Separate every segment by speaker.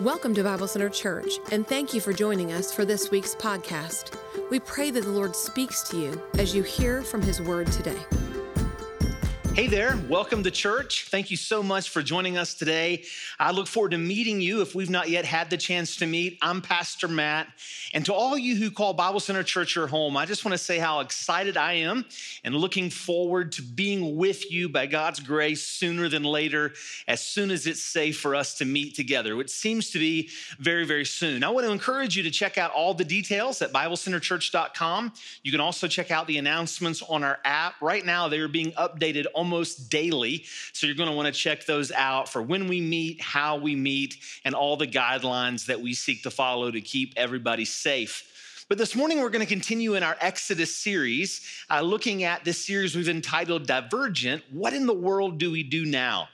Speaker 1: Welcome to Bible Center Church, and thank you for joining us for this week's podcast. We pray that the Lord speaks to you as you hear from His Word today.
Speaker 2: Hey there, welcome to church. Thank you so much for joining us today. I look forward to meeting you if we've not yet had the chance to meet. I'm Pastor Matt. And to all you who call Bible Center Church your home, I just want to say how excited I am and looking forward to being with you by God's grace sooner than later, as soon as it's safe for us to meet together, which seems to be very, very soon. I want to encourage you to check out all the details at BibleCenterChurch.com. You can also check out the announcements on our app. Right now, they are being updated almost almost daily. So you're going to want to check those out for when we meet, how we meet, and all the guidelines that we seek to follow to keep everybody safe. But this morning, we're going to continue in our Exodus series, uh, looking at this series we've entitled Divergent What in the World Do We Do Now?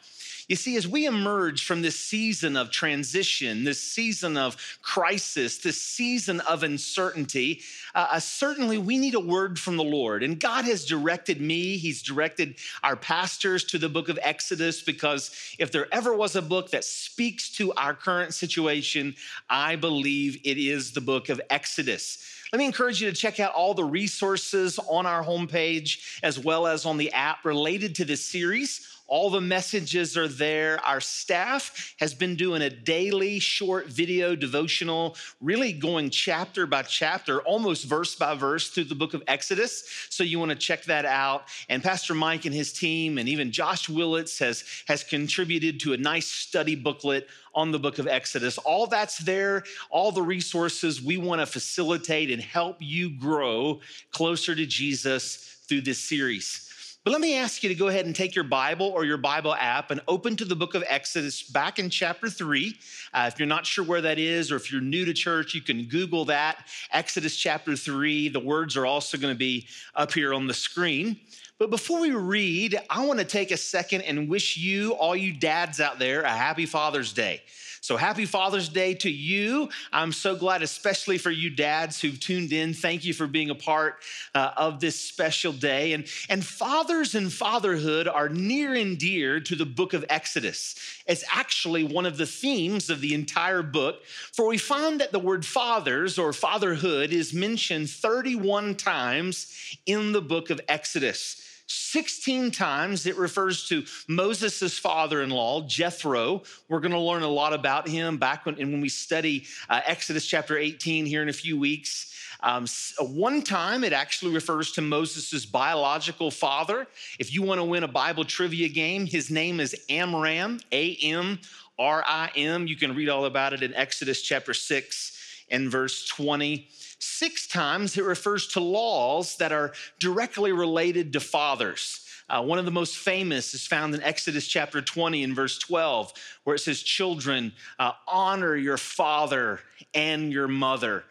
Speaker 2: You see, as we emerge from this season of transition, this season of crisis, this season of uncertainty, uh, uh, certainly we need a word from the Lord. And God has directed me, He's directed our pastors to the book of Exodus because if there ever was a book that speaks to our current situation, I believe it is the book of Exodus. Let me encourage you to check out all the resources on our homepage as well as on the app related to this series. All the messages are there. Our staff has been doing a daily short video devotional, really going chapter by chapter, almost verse by verse through the book of Exodus. So you want to check that out. And Pastor Mike and his team, and even Josh Willits has, has contributed to a nice study booklet on the book of Exodus. All that's there, all the resources we want to facilitate and help you grow closer to Jesus through this series. But let me ask you to go ahead and take your Bible or your Bible app and open to the book of Exodus back in chapter 3. Uh, if you're not sure where that is, or if you're new to church, you can Google that. Exodus chapter 3. The words are also going to be up here on the screen. But before we read, I want to take a second and wish you, all you dads out there, a happy Father's Day. So happy Father's Day to you. I'm so glad, especially for you dads who've tuned in. Thank you for being a part uh, of this special day. And, and fathers and fatherhood are near and dear to the book of Exodus. It's actually one of the themes of the entire book, for we find that the word fathers or fatherhood is mentioned 31 times in the book of Exodus. 16 times it refers to Moses' father in law, Jethro. We're going to learn a lot about him back when, and when we study uh, Exodus chapter 18 here in a few weeks. Um, uh, one time it actually refers to Moses' biological father. If you want to win a Bible trivia game, his name is Amram, A M R I M. You can read all about it in Exodus chapter 6 and verse 20. Six times it refers to laws that are directly related to fathers. Uh, one of the most famous is found in Exodus chapter 20 and verse 12, where it says, Children, uh, honor your father and your mother.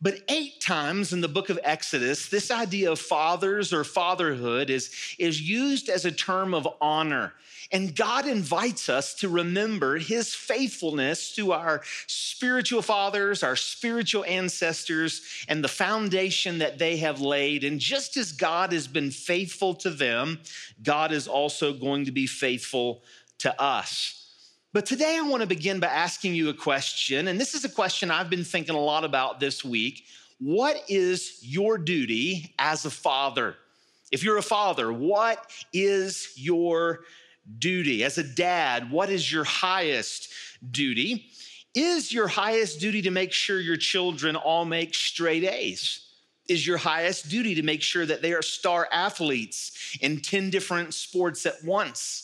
Speaker 2: But eight times in the book of Exodus, this idea of fathers or fatherhood is, is used as a term of honor. And God invites us to remember his faithfulness to our spiritual fathers, our spiritual ancestors, and the foundation that they have laid. And just as God has been faithful to them, God is also going to be faithful to us. But today I want to begin by asking you a question. And this is a question I've been thinking a lot about this week. What is your duty as a father? If you're a father, what is your duty? As a dad, what is your highest duty? Is your highest duty to make sure your children all make straight A's? Is your highest duty to make sure that they are star athletes in 10 different sports at once?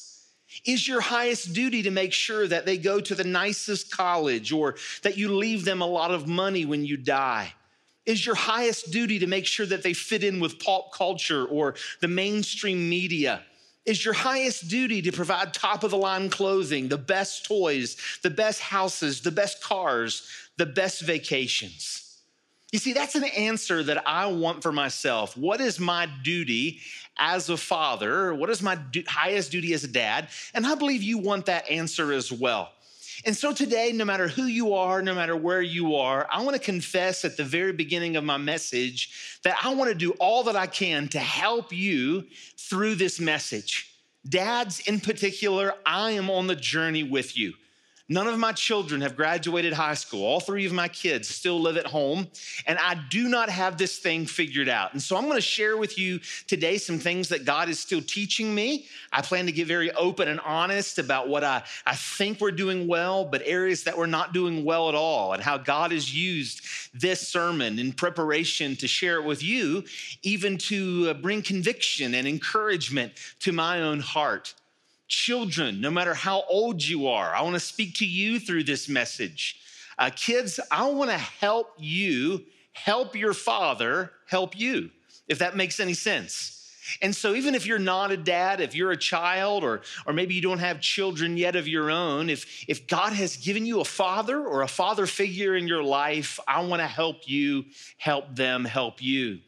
Speaker 2: Is your highest duty to make sure that they go to the nicest college or that you leave them a lot of money when you die? Is your highest duty to make sure that they fit in with pop culture or the mainstream media? is your highest duty to provide top of the line clothing, the best toys, the best houses, the best cars, the best vacations. You see, that's an answer that I want for myself. What is my duty as a father? What is my highest duty as a dad? And I believe you want that answer as well. And so today, no matter who you are, no matter where you are, I want to confess at the very beginning of my message that I want to do all that I can to help you through this message. Dads, in particular, I am on the journey with you. None of my children have graduated high school. All three of my kids still live at home, and I do not have this thing figured out. And so I'm to share with you today some things that God is still teaching me. I plan to get very open and honest about what I, I think we're doing well, but areas that we're not doing well at all, and how God has used this sermon in preparation to share it with you, even to uh, bring conviction and encouragement to my own heart. Children, no matter how old you are, I want to speak to you through this message. Uh, kids, I want to help you help your father help you, if that makes any sense. And so, even if you're not a dad, if you're a child, or, or maybe you don't have children yet of your own, if, if God has given you a father or a father figure in your life, I want to help you help them help you.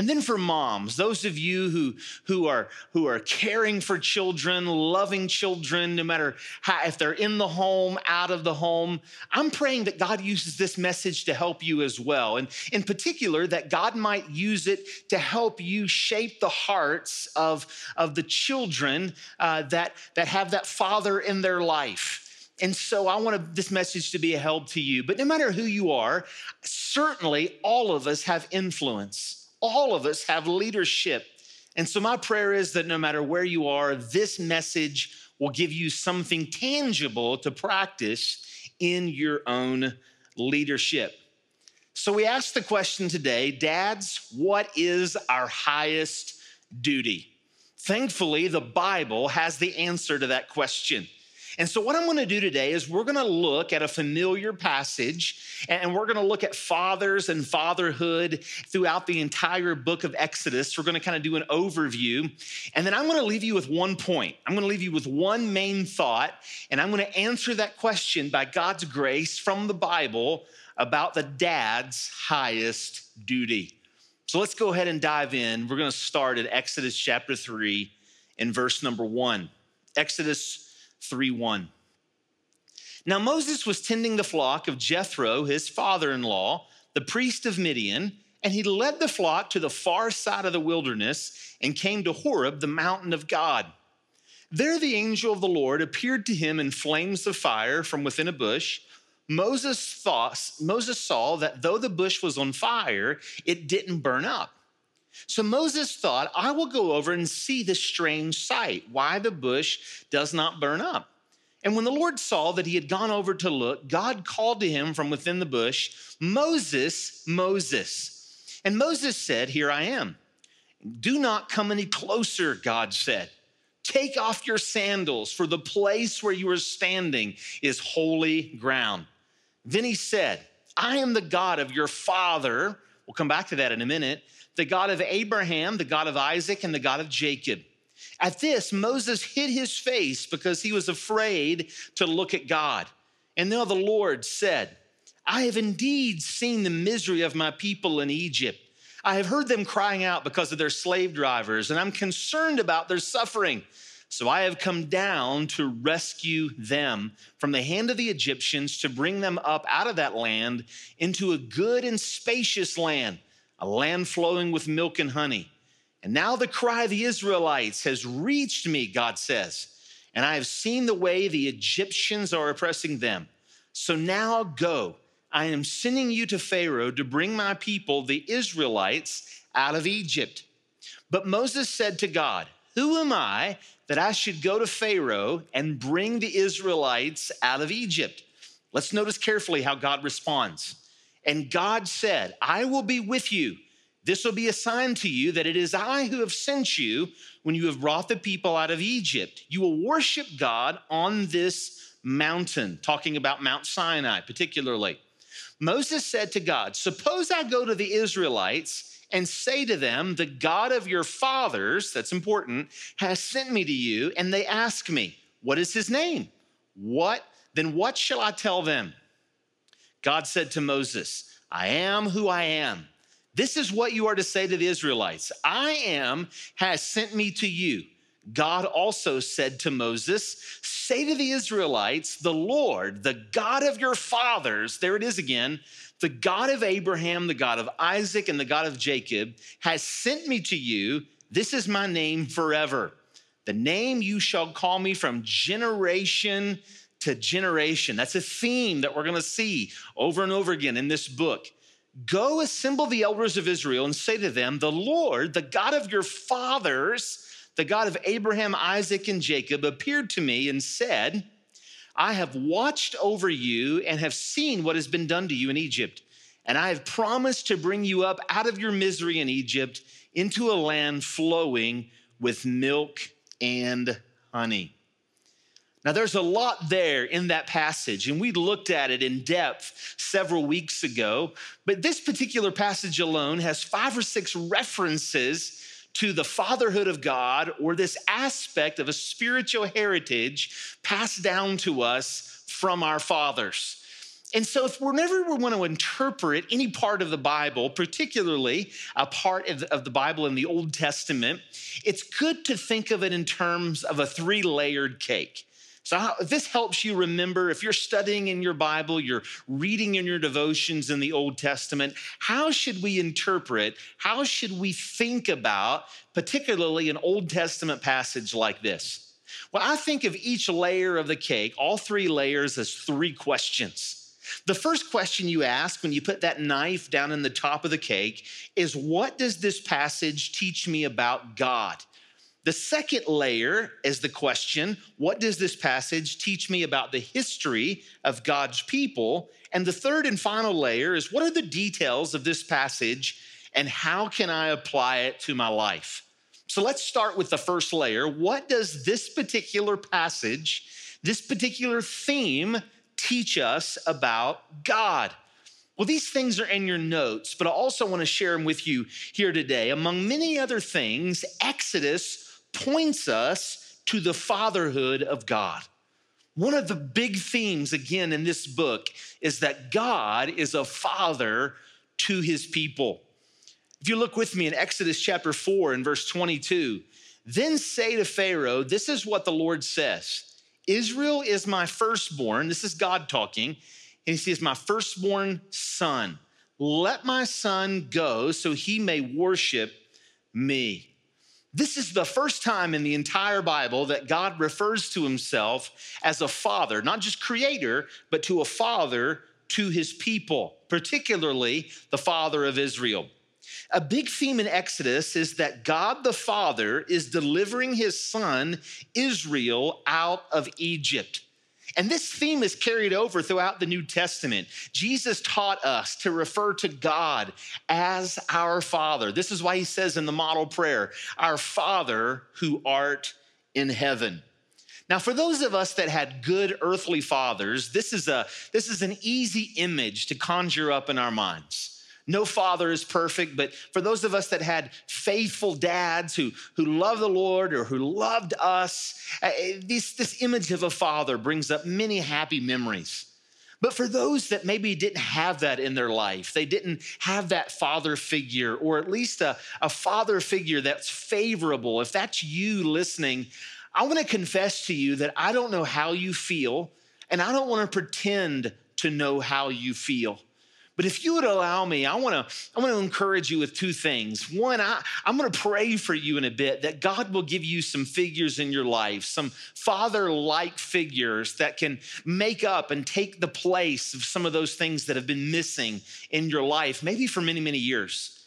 Speaker 2: And then for moms, those of you who, who, are, who are caring for children, loving children, no matter how, if they're in the home, out of the home, I'm praying that God uses this message to help you as well. And in particular, that God might use it to help you shape the hearts of, of the children uh, that, that have that father in their life. And so I want this message to be a help to you. But no matter who you are, certainly all of us have influence all of us have leadership. And so, my prayer is that no matter where you are, this message will give you something tangible to practice in your own leadership. So, we ask the question today Dads, what is our highest duty? Thankfully, the Bible has the answer to that question. And so, what I'm going to do today is we're going to look at a familiar passage and we're going to look at fathers and fatherhood throughout the entire book of Exodus. We're going to kind of do an overview. And then I'm going to leave you with one point. I'm going to leave you with one main thought. And I'm going to answer that question by God's grace from the Bible about the dad's highest duty. So let's go ahead and dive in. We're going to start at Exodus chapter 3 in verse number 1. Exodus 3 1. Now Moses was tending the flock of Jethro, his father in law, the priest of Midian, and he led the flock to the far side of the wilderness and came to Horeb, the mountain of God. There the angel of the Lord appeared to him in flames of fire from within a bush. Moses, thought, Moses saw that though the bush was on fire, it didn't burn up. So Moses thought, I will go over and see this strange sight, why the bush does not burn up. And when the Lord saw that he had gone over to look, God called to him from within the bush, Moses, Moses. And Moses said, Here I am. Do not come any closer, God said. Take off your sandals, for the place where you are standing is holy ground. Then he said, I am the God of your father. We'll come back to that in a minute the God of Abraham, the God of Isaac, and the God of Jacob. At this, Moses hid his face because he was afraid to look at God. And now the Lord said, I have indeed seen the misery of my people in Egypt. I have heard them crying out because of their slave drivers, and I'm concerned about their suffering. So I have come down to rescue them from the hand of the Egyptians to bring them up out of that land into a good and spacious land a land flowing with milk and honey. And now the cry of the Israelites has reached me, God says, and I have seen the way the Egyptians are oppressing them. So now go. I am sending you to Pharaoh to bring my people, the Israelites, out of Egypt. But Moses said to God, Who am I that I should go to Pharaoh and bring the Israelites out of Egypt? Let's notice carefully how God responds. And God said, I will be with you. This will be a sign to you that it is I who have sent you when you have brought the people out of Egypt. You will worship God on this mountain, talking about Mount Sinai particularly. Moses said to God, Suppose I go to the Israelites and say to them, The God of your fathers, that's important, has sent me to you, and they ask me, What is his name? What? Then what shall I tell them? God said to Moses, I am who I am. This is what you are to say to the Israelites I am has sent me to you. God also said to Moses, Say to the Israelites, the Lord, the God of your fathers, there it is again, the God of Abraham, the God of Isaac, and the God of Jacob, has sent me to you. This is my name forever. The name you shall call me from generation to generation. That's a theme that we're going to see over and over again in this book. Go assemble the elders of Israel and say to them, The Lord, the God of your fathers, the God of Abraham, Isaac, and Jacob, appeared to me and said, I have watched over you and have seen what has been done to you in Egypt. And I have promised to bring you up out of your misery in Egypt into a land flowing with milk and honey. Now, there's a lot there in that passage, and we looked at it in depth several weeks ago. But this particular passage alone has five or six references to the fatherhood of God or this aspect of a spiritual heritage passed down to us from our fathers. And so, if whenever we want to interpret any part of the Bible, particularly a part of the, Bible in the Old Testament, it's good to think of it in terms of a three layered cake. So, how, this helps you remember, if you're studying in your Bible, you're reading in your devotions in the Old Testament, how should we interpret, how should we think about, particularly an Old Testament passage like this? Well, I think of each layer of the cake, all three layers, as three questions. The first question you ask when you put that knife down in the top of the cake is What does this passage teach me about God? The second layer is the question What does this passage teach me about the history of God's people? And the third and final layer is What are the details of this passage and how can I apply it to my life? So let's start with the first layer. What does this particular passage, this particular theme, teach us about God? Well, these things are in your notes, but I also want to share them with you here today. Among many other things, Exodus points us to the fatherhood of God. One of the big themes, again, in this book is that God is a father to his people. If you look with me in Exodus chapter 4 and verse 22, then say to Pharaoh, This is what the Lord says Israel is my firstborn. This is God talking. And he says, My firstborn son. Let my son go so he may worship me. This is the first time in the entire Bible that God refers to himself as a father, not just creator, but to a father to his people, particularly the father of Israel. A big theme in Exodus is that God the Father is delivering his son Israel out of Egypt. And this theme is carried over throughout the New Testament. Jesus taught us to refer to God as our Father. This is why he says in the model prayer, Our Father who art in heaven. Now, for those of us that had good earthly fathers, this is, a, this is an easy image to conjure up in our minds. No father is perfect, but for those of us that had faithful dads who, who loved the Lord or who loved us, uh, this, this image of a father brings up many happy memories. But for those that maybe didn't have that in their life, they didn't have that father figure, or at least a, a father figure that's favorable, if that's you listening, I want to confess to you that I don't know how you feel, and I don't want to pretend to know how you feel. But if you would allow me, I want to I want to encourage you with two things. One, I, I'm going to pray for you in a bit that God will give you some figures in your life, some father-like figures that can make up and take the place of some of those things that have been missing in your life, maybe for many, many years.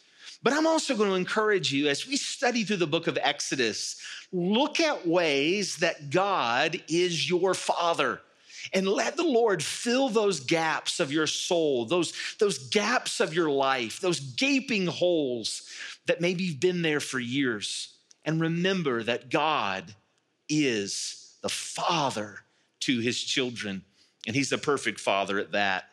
Speaker 2: But I'm also going to encourage you as we study through the book of Exodus, look at ways that God is your father and let the Lord fill those gaps of your soul, those, those gaps of your life, those gaping holes that maybe you've been there for years. And remember that God is the father to his children, and he's a perfect father at that.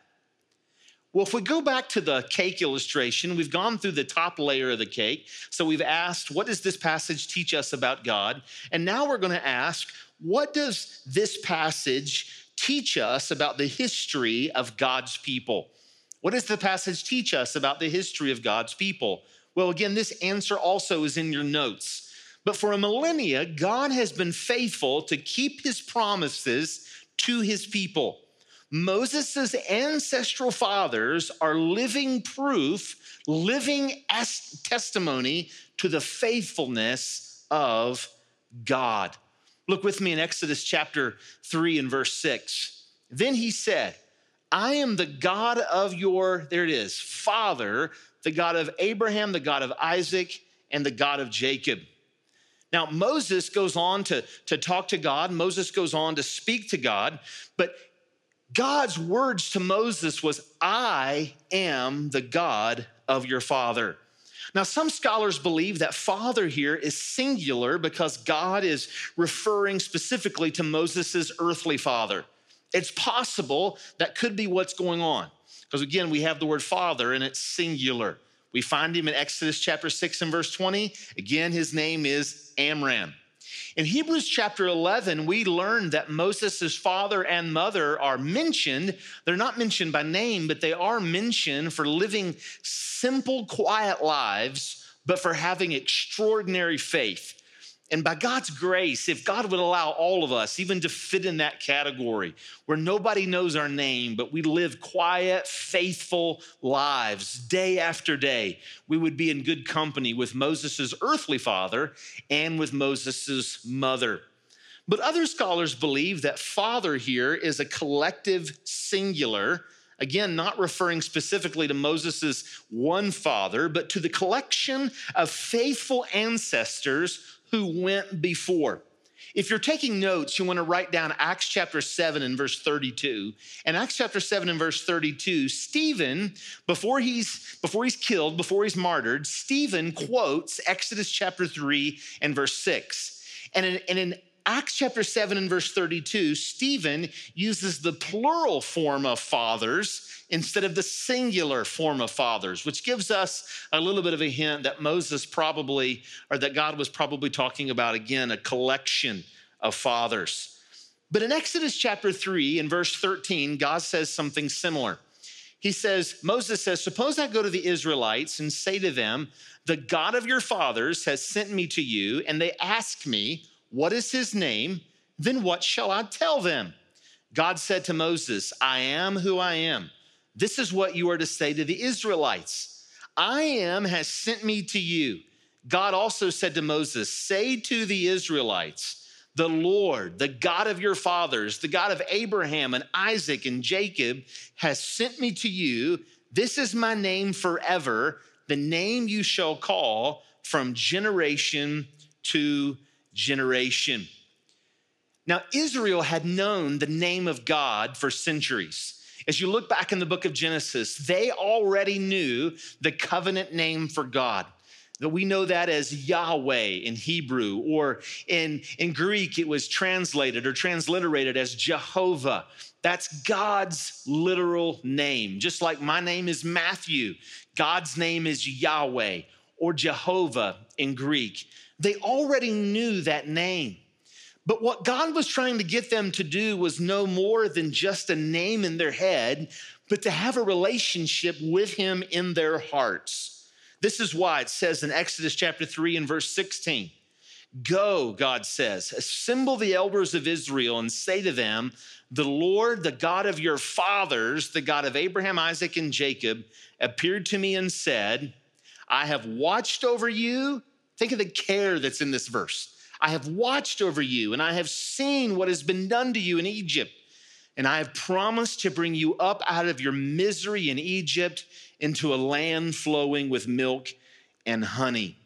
Speaker 2: Well, if we go back to the cake illustration, we've gone through the top layer of the cake. So we've asked, what does this passage teach us about God? And now we're going to ask, what does this passage teach us about the history of God's people? What does the passage teach us about the history of God's people? Well, again, this answer also is in your notes. But for a millennia, God has been faithful to keep his promises to his people. Moses' ancestral fathers are living proof, living testimony to the faithfulness of God. Look with me in Exodus chapter 3 and verse 6. Then he said, I am the God of your, there it is, father, the God of Abraham, the God of Isaac, and the God of Jacob. Now, Moses goes on to, to talk to God, Moses goes on to speak to God, but God's words to Moses was, I am the God of your father. Now, some scholars believe that father here is singular because God is referring specifically to Moses' earthly father. It's possible that could be what's going on. Because again, we have the word father and it's singular. We find him in Exodus chapter 6 and verse 20. Again, his name is Amram. In Hebrews chapter 11, we learn that Moses' father and mother are mentioned. They're not mentioned by name, but they are mentioned for living simple, quiet lives, but for having extraordinary faith. And by God's grace, if God would allow all of us even to fit in that category where nobody knows our name, but we live quiet, faithful lives day after day, we would be in good company with Moses' earthly father and with Moses' mother. But other scholars believe that father here is a collective singular. Again, not referring specifically to Moses' one father, but to the collection of faithful ancestors who went before. If you're taking notes, you want to write down Acts chapter 7 and verse 32. And Acts chapter 7 and verse 32, Stephen, before he's before he's killed, before he's martyred, Stephen quotes Exodus chapter 3 and verse 6. And in, and in Acts chapter 7 and verse 32, Stephen uses the plural form of fathers instead of the singular form of fathers, which gives us a little bit of a hint that Moses probably, or that God was probably talking about again, a collection of fathers. But in Exodus chapter 3, and verse 13, God says something similar. He says, Moses says, Suppose I go to the Israelites and say to them, The God of your fathers has sent me to you, and they ask me, What is his name? Then what shall I tell them? God said to Moses, I am who I am. This is what you are to say to the Israelites I am has sent me to you. God also said to Moses, Say to the Israelites, the Lord, the God of your fathers, the God of Abraham and Isaac and Jacob, has sent me to you. This is my name forever, the name you shall call from generation to generation. Now, Israel had known the name of God for centuries. As you look back in the book of Genesis, they already knew the covenant name for God. That we know that as Yahweh in Hebrew, or in, in Greek, it was translated or transliterated as Jehovah. That's God's literal name. Just like my name is Matthew, God's name is Yahweh or Jehovah in Greek. They already knew that name. But what God was trying to get them to do was no more than just a name in their head, but to have a relationship with Him in their hearts. This is why it says in Exodus chapter 3 and verse 16 Go, God says, assemble the elders of Israel and say to them, The Lord, the God of your fathers, the God of Abraham, Isaac, and Jacob, appeared to me and said, I have watched over you. Think of the care that's in this verse. I have watched over you, and I have seen what has been done to you in Egypt. And I have promised to bring you up out of your misery in Egypt into a land flowing with milk and honey.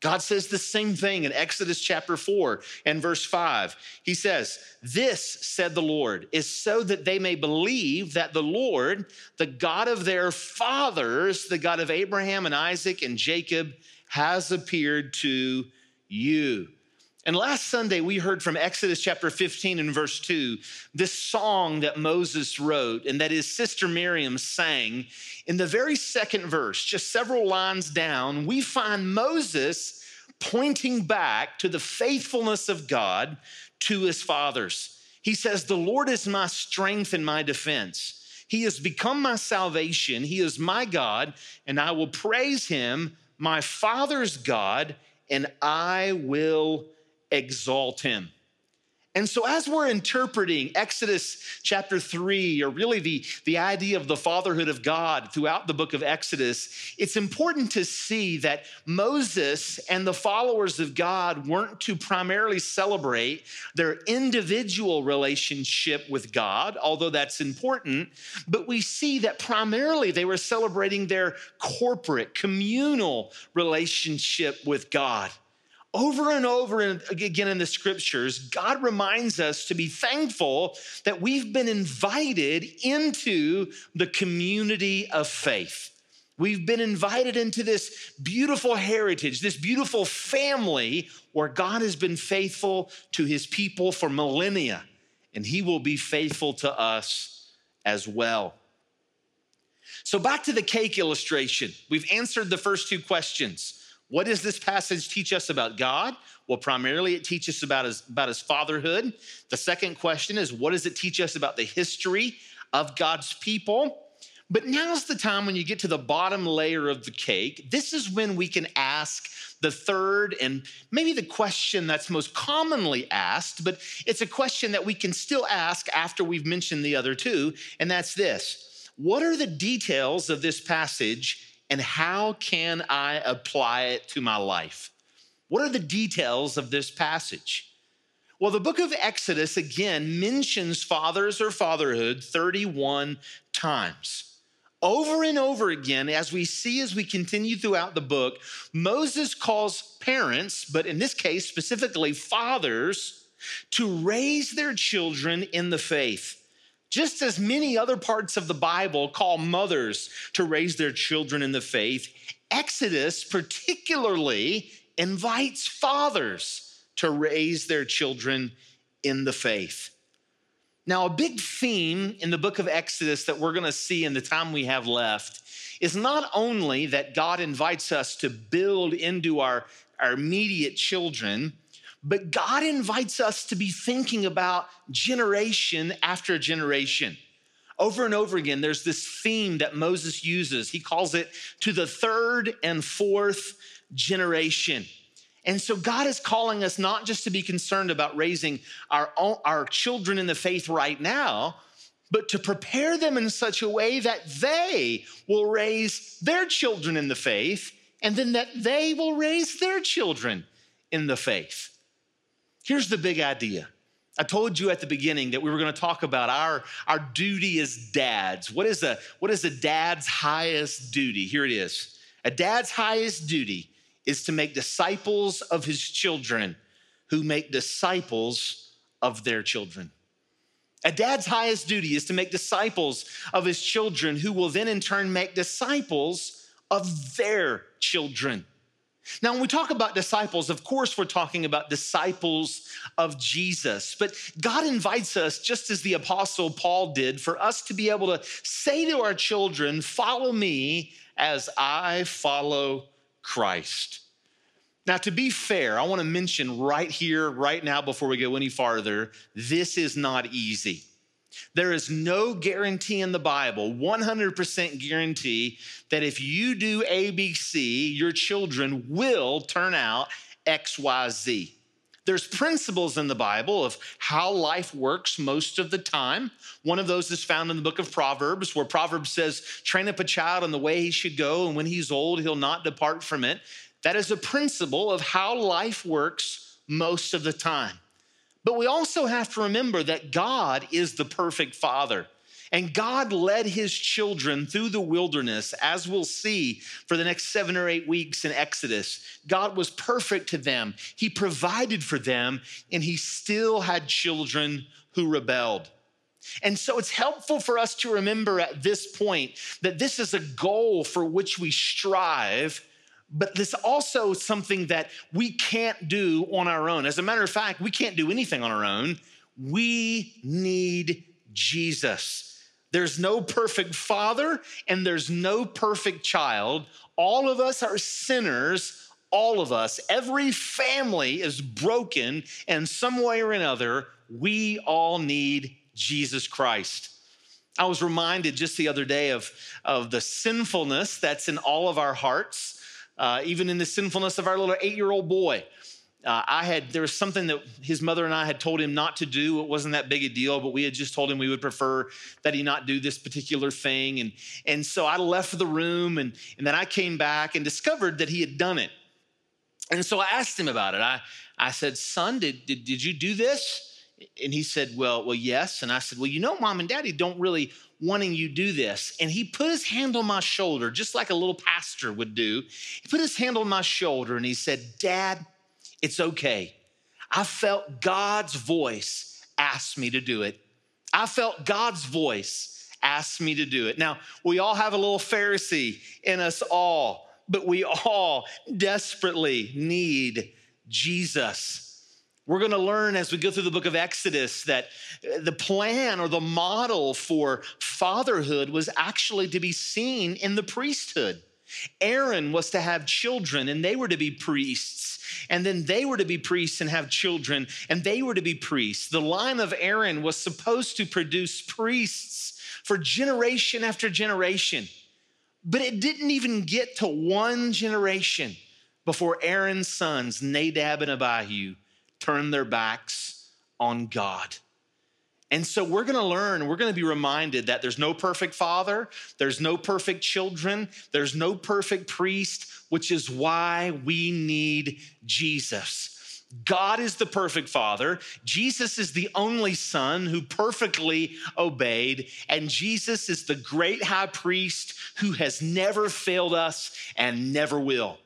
Speaker 2: God says the same thing in Exodus chapter 4 and verse 5. He says, This, said the Lord, is so that they may believe that the Lord, the God of their fathers, the God of Abraham and Isaac and Jacob, has appeared to you. And last Sunday, we heard from Exodus chapter 15 and verse 2, this song that Moses wrote and that his sister Miriam sang. In the very second verse, just several lines down, we find Moses pointing back to the faithfulness of God to his fathers. He says, The Lord is my strength and my defense. He has become my salvation. He is my God, and I will praise him, my father's God, and I will exalt him. And so, as we're interpreting Exodus chapter three, or really the, the idea of the fatherhood of God throughout the book of Exodus, it's important to see that Moses and the followers of God weren't to primarily celebrate their individual relationship with God, although that's important, but we see that primarily they were celebrating their corporate, communal relationship with God. Over and over again in the scriptures, God reminds us to be thankful that we've been invited into the community of faith. We've been invited into this beautiful heritage, this beautiful family where God has been faithful to his people for millennia, and he will be faithful to us as well. So, back to the cake illustration. We've answered the first two questions. What does this passage teach us about God? Well, primarily it teaches us about his, about his fatherhood. The second question is, what does it teach us about the history of God's people? But now's the time when you get to the bottom layer of the cake. This is when we can ask the third and maybe the question that's most commonly asked, but it's a question that we can still ask after we've mentioned the other two, and that's this What are the details of this passage and how can I apply it to my life? What are the details of this passage? Well, the book of Exodus again mentions fathers or fatherhood 31 times. Over and over again, as we see as we continue throughout the book, Moses calls parents, but in this case, specifically fathers, to raise their children in the faith. Just as many other parts of the Bible call mothers to raise their children in the faith, Exodus particularly invites fathers to raise their children in the faith. Now, a big theme in the book of Exodus that we're gonna see in the time we have left is not only that God invites us to build into our, our immediate children, but God invites us to be thinking about generation after generation. Over and over again, there's this theme that Moses uses. He calls it to the third and fourth generation. And so God is calling us not just to be concerned about raising our, our children in the faith right now, but to prepare them in such a way that they will raise their children in the faith, and then that they will raise their children in the faith. Here's the big idea. I told you at the beginning that we were going to talk about our, our duty as dads. What is, a, what is a dad's highest duty? Here it is. A dad's highest duty is to make disciples of his children who make disciples of their children. A dad's highest duty is to make disciples of his children who will then in turn make disciples of their children. Now, when we talk about disciples, of course, we're talking about disciples of Jesus. But God invites us, just as the Apostle Paul did, for us to be able to say to our children, Follow me as I follow Christ. Now, to be fair, I want to mention right here, right now, before we go any farther, this is not easy. There is no guarantee in the Bible, 100% guarantee, that if you do ABC, your children will turn out XYZ. There's principles in the Bible of how life works most of the time. One of those is found in the book of Proverbs, where Proverbs says, train up a child in the way he should go, and when he's old, he'll not depart from it. That is a principle of how life works most of the time. But we also have to remember that God is the perfect father. And God led his children through the wilderness, as we'll see for the next seven or eight weeks in Exodus. God was perfect to them, He provided for them, and He still had children who rebelled. And so it's helpful for us to remember at this point that this is a goal for which we strive but this also something that we can't do on our own. As a matter of fact, we can't do anything on our own. We need Jesus. There's no perfect father and there's no perfect child. All of us are sinners. All of us, every family is broken in some way or another. We all need Jesus Christ. I was reminded just the other day of, of the sinfulness that's in all of our hearts uh, even in the sinfulness of our little eight year old boy. uh, I had, there was something that his mother and I had told him not to do. It wasn't that big a deal, but we had just told him we would prefer that he not do this particular thing. And, and so I left the room and, and then I came back and discovered that he had done it. And so I asked him about it. I, I said, son, did, did, did you do this? And he said, well, well, yes. And I said, well, you know, mom and daddy don't really wanting you do this. And he put his hand on my shoulder, just like a little pastor would do. He put his hand on my shoulder and he said, dad, it's okay. I felt God's voice ask me to do it. I felt God's voice ask me to do it. Now, we all have a little Pharisee in us all, but we all desperately need Jesus. We're going to learn as we go through the book of Exodus that uh, the plan or the model for fatherhood was actually to be seen in the priesthood. Aaron was to have children and they were to be priests. And then they were to be priests and have children and they were to be priests. The line of Aaron was supposed to produce priests for generation after generation. But it didn't even get to one generation before Aaron's sons, Nadab and Abihu, turned their backs on God. And so we're gonna learn, we're gonna be reminded that there's no perfect father, there's no perfect children, there's no perfect priest, which is why we need Jesus. God is the perfect father. Jesus is the only son who perfectly obeyed. And Jesus is the great high priest who has never failed us and never will.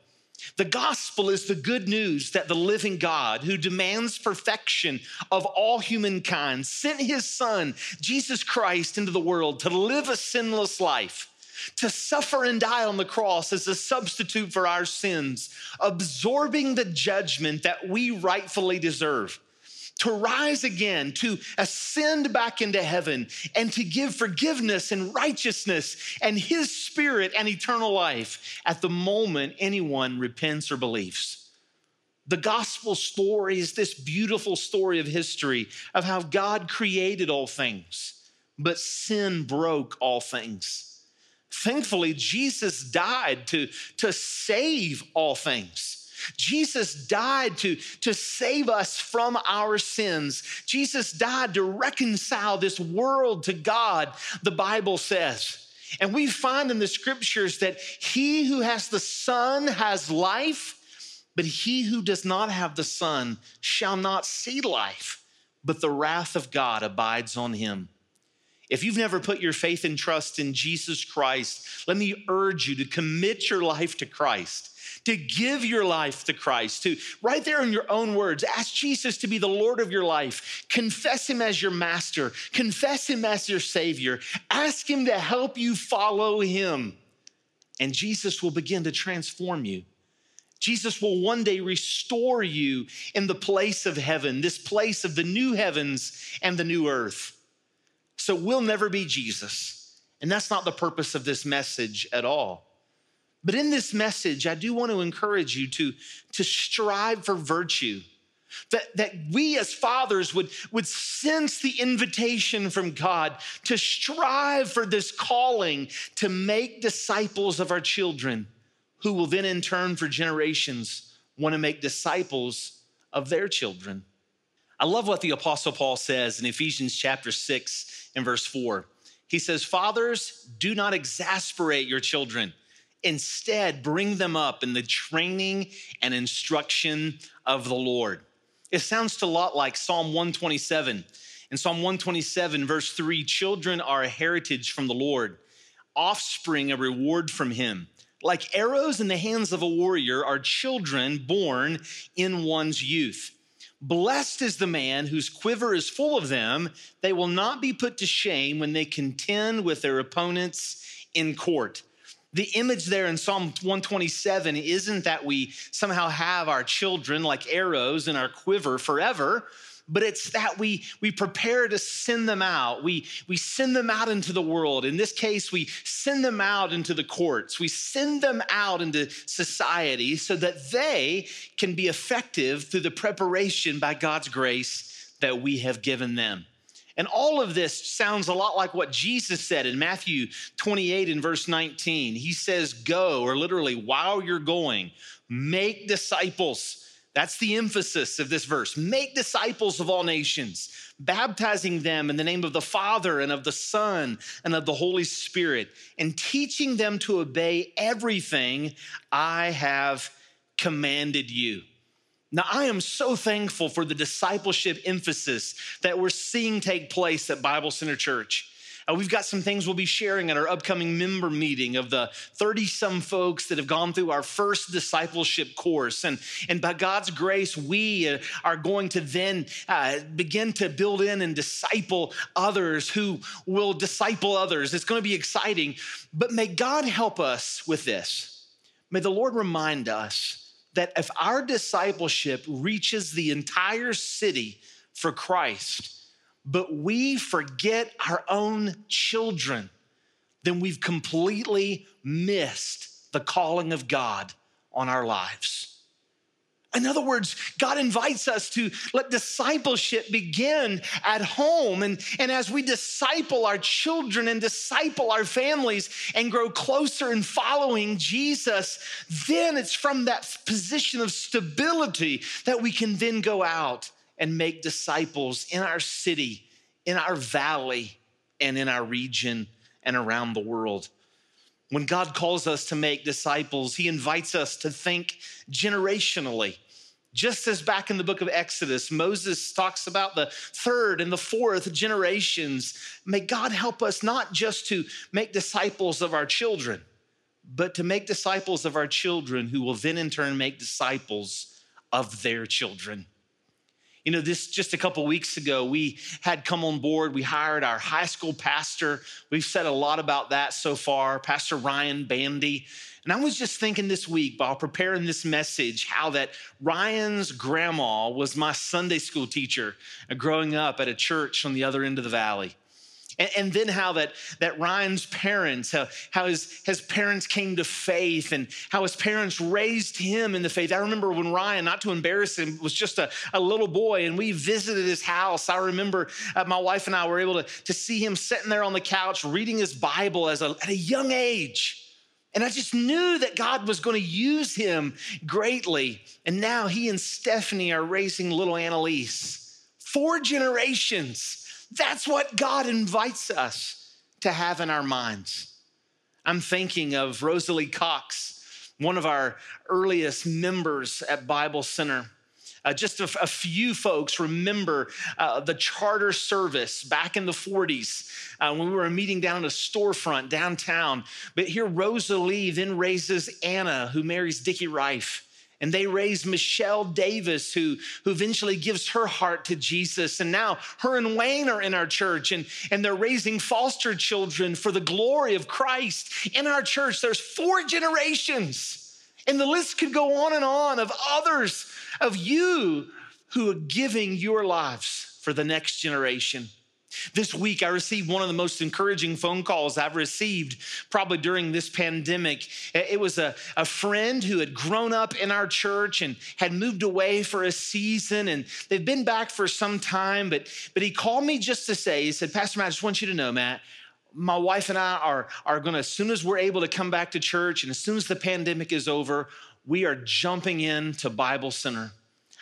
Speaker 2: The gospel is the good news that the living God, who demands perfection of all humankind, sent his son, Jesus Christ, into the world to live a sinless life, to suffer and die on the cross as a substitute for our sins, absorbing the judgment that we rightfully deserve to rise again, to ascend back into heaven, and to give forgiveness and righteousness and His Spirit and eternal life at the moment anyone repents or believes. The gospel story is this beautiful story of history of how God created all things, but sin broke all things. Thankfully, Jesus died to, to save all things. Jesus died to, to save us from our sins. Jesus died to reconcile this world to God, the Bible says. And we find in the scriptures that he who has the Son has life, but he who does not have the Son shall not see life, but the wrath of God abides on him. If you've never put your faith and trust in Jesus Christ, let me urge you to commit your life to Christ to give your life to Christ, to right there in your own words, ask Jesus to be the Lord of your life. Confess him as your master, confess him as your savior. Ask him to help you follow him. And Jesus will begin to transform you. Jesus will one day restore you in the place of heaven, this place of the new heavens and the new earth. So we'll never be Jesus. And that's not the purpose of this message at all. But in this message, I do want to encourage you to, to strive for virtue. That, that we as fathers would, would sense the invitation from God to strive for this calling to make disciples of our children, who will then, in turn, for generations, want to make disciples of their children. I love what the Apostle Paul says in Ephesians chapter 6 and verse 4. He says, Fathers, do not exasperate your children Instead, bring them up in the training and instruction of the Lord. It sounds a lot like Psalm 127. In Psalm 127, verse 3, children are a heritage from the Lord, offspring a reward from him. Like arrows in the hands of a warrior are children born in one's youth. Blessed is the man whose quiver is full of them. They will not be put to shame when they contend with their opponents in court the image there in Psalm 127 isn't that we somehow have our children like arrows in our quiver forever, but it's that we, we prepare to send them out. We, we send them out into the world. In this case, we send them out into the courts. We send them out into society so that they can be effective through the preparation by God's grace that we have given them. And all of this sounds a lot like what Jesus said in Matthew 28 and verse 19. He says, Go, or literally, while you're going, make disciples. That's the emphasis of this verse. Make disciples of all nations, baptizing them in the name of the Father and of the Son and of the Holy Spirit, and teaching them to obey everything I have commanded you. Now, I am so thankful for the discipleship emphasis that we're seeing take place at Bible Center Church. Uh, we've got some things we'll be sharing at our upcoming member meeting of the 30 some folks that have gone through our first discipleship course. And, and by God's grace, we uh, are going to then uh, begin to build in and disciple others who will disciple others. It's going to be exciting. But may God help us with this. May the Lord remind us that if our discipleship reaches the entire city for Christ, but we forget our own children, then we've completely missed the calling of God on our lives. In other words, God invites us to let discipleship begin at home. And, and as we disciple our children and disciple our families and grow closer in following Jesus, then it's from that position of stability that we can then go out and make disciples in our city, in our valley, and in our region and around the world. When God calls us to make disciples, He invites us to think generationally. Just as back in the book of Exodus, Moses talks about the third and the fourth generations, may God help us not just to make disciples of our children, but to make disciples of our children who will then in turn make disciples of their children. You know, this just a couple weeks ago, we had come on board. We hired our high school pastor. We've said a lot about that so far, Pastor Ryan Bandy. And I was just thinking this week while preparing this message how that Ryan's grandma was my Sunday school teacher growing up at a church on the other end of the valley. And, and, then how that, that Ryan's parents, how, how his, his parents came to faith and how his parents raised him in the faith. I remember when Ryan, not to embarrass him, was just a, a little boy and we visited his house. I remember uh, my wife and I were able to, to see him sitting there on the couch reading his Bible as a, at a young age. And I just knew that God was going to use him greatly. And now he and Stephanie are raising little Annalise. Four generations that's what God invites us to have in our minds. I'm thinking of Rosalie Cox, one of our earliest members at Bible Center. Uh, just a, few folks remember uh, the charter service back in the 40s uh, when we were meeting down at a storefront downtown. But here, Rosalie then raises Anna, who marries Dickie Rife. And they raised Michelle Davis, who, who eventually gives her heart to Jesus. And now her and Wayne are in our church, and, and they're raising foster children for the glory of Christ. In our church, there's four generations. And the list could go on and on of others, of you who are giving your lives for the next generation. This week, I received one of the most encouraging phone calls I've received probably during this pandemic. It was a, a friend who had grown up in our church and had moved away for a season, and they've been back for some time. But, but he called me just to say, he said, Pastor Matt, I just want you to know, Matt, my wife and I are, are going to, as soon as we're able to come back to church and as soon as the pandemic is over, we are jumping into Bible Center.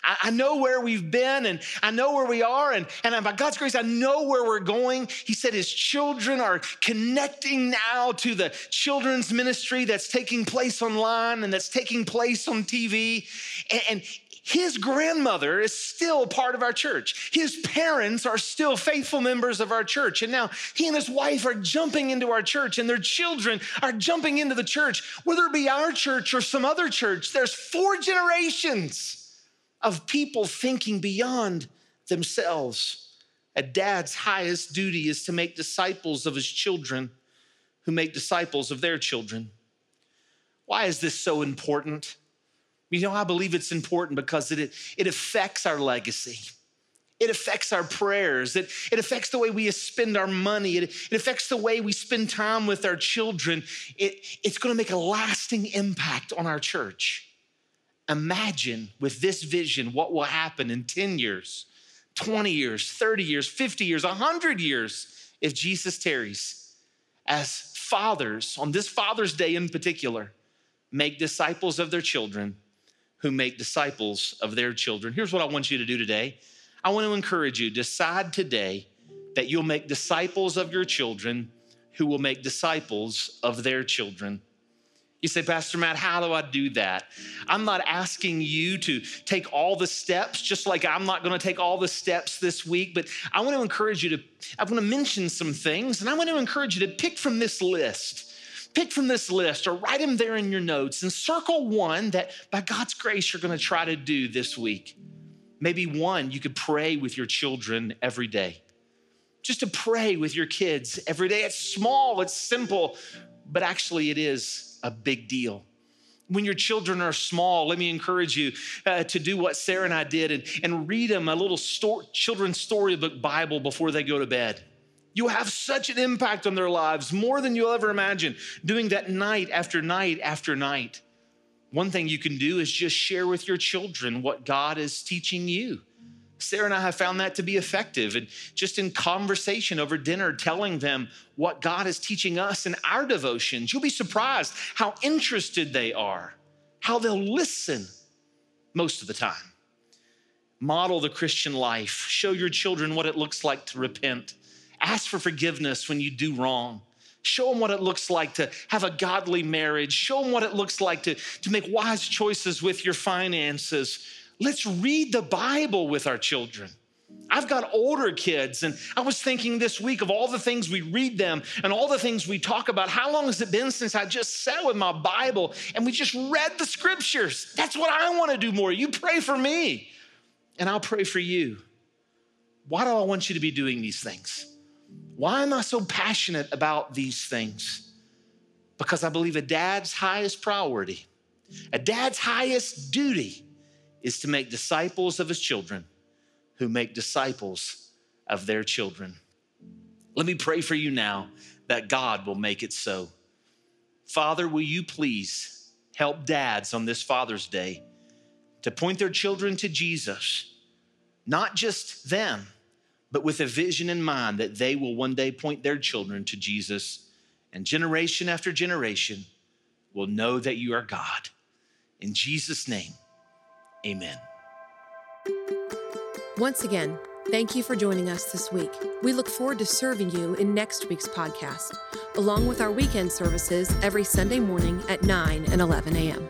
Speaker 2: I, I know where we've been and I know where we are. And, and by God's grace, I know where we're going. He said his children are connecting now to the children's ministry that's taking place online and that's taking place on TV. And, and his grandmother is still part of our church. His parents are still faithful members of our church. And now he and his wife are jumping into our church, and their children are jumping into the church, whether it be our church or some other church. There's four generations of people thinking beyond themselves. A dad's highest duty is to make disciples of his children who make disciples of their children. Why is this so important? You know, I believe it's important because it, it affects our legacy. It affects our prayers. It, it affects the way we spend our money. It, it affects the way we spend time with our children. It, it's going to make a lasting impact on our church. Imagine with this vision what will happen in 10 years, 20 years, 30 years, 50 years, 100 years if Jesus tarries. As fathers, on this Father's Day in particular, make disciples of their children who make disciples of their children. Here's what I want you to do today I want to encourage you decide today that you'll make disciples of your children who will make disciples of their children. You say, Pastor Matt, how do I do that? I'm not asking you to take all the steps, just like I'm not going to take all the steps this week, but I want to encourage you to, I want to mention some things, and I want to encourage you to pick from this list. Pick from this list or write them there in your notes and circle one that by God's grace you're going to try to do this week. Maybe one you could pray with your children every day just to pray with your kids every day. It's small, it's simple, but actually it is a big deal. When your children are small, let me encourage you uh, to do what Sarah and I did and, and read them a little story, children's storybook Bible before they go to bed. You have such an impact on their lives, more than you'll ever imagine, doing that night after night after night. One thing you can do is just share with your children what God is teaching you. Sarah and I have found that to be effective. And just in conversation over dinner, telling them what God is teaching us in our devotions, you'll be surprised how interested they are, how they'll listen most of the time. Model the Christian life, show your children what it looks like to repent, ask for forgiveness when you do wrong. Show them what it looks like to have a godly marriage. Show them what it looks like to, to make wise choices with your finances Let's read the Bible with our children. I've got older kids, and I was thinking this week of all the things we read them and all the things we talk about. How long has it been since I just sat with my Bible and we just read the scriptures? That's what I want to do more. You pray for me, and I'll pray for you. Why do I want you to be doing these things? Why am I so passionate about these things? Because I believe a dad's highest priority, a dad's highest duty is to make disciples of his children who make disciples of their children. Let me pray for you now that God will make it so. Father, will you please help dads on this Father's Day to point their children to Jesus, not just them, but with a vision in mind that they will one day point their children to Jesus, and generation after generation will know that you are God. In Jesus' name, Amen.
Speaker 1: Once again, thank you for joining us this week. We look forward to serving you in next week's podcast, along with our weekend services every Sunday morning at 9 and 11 a.m.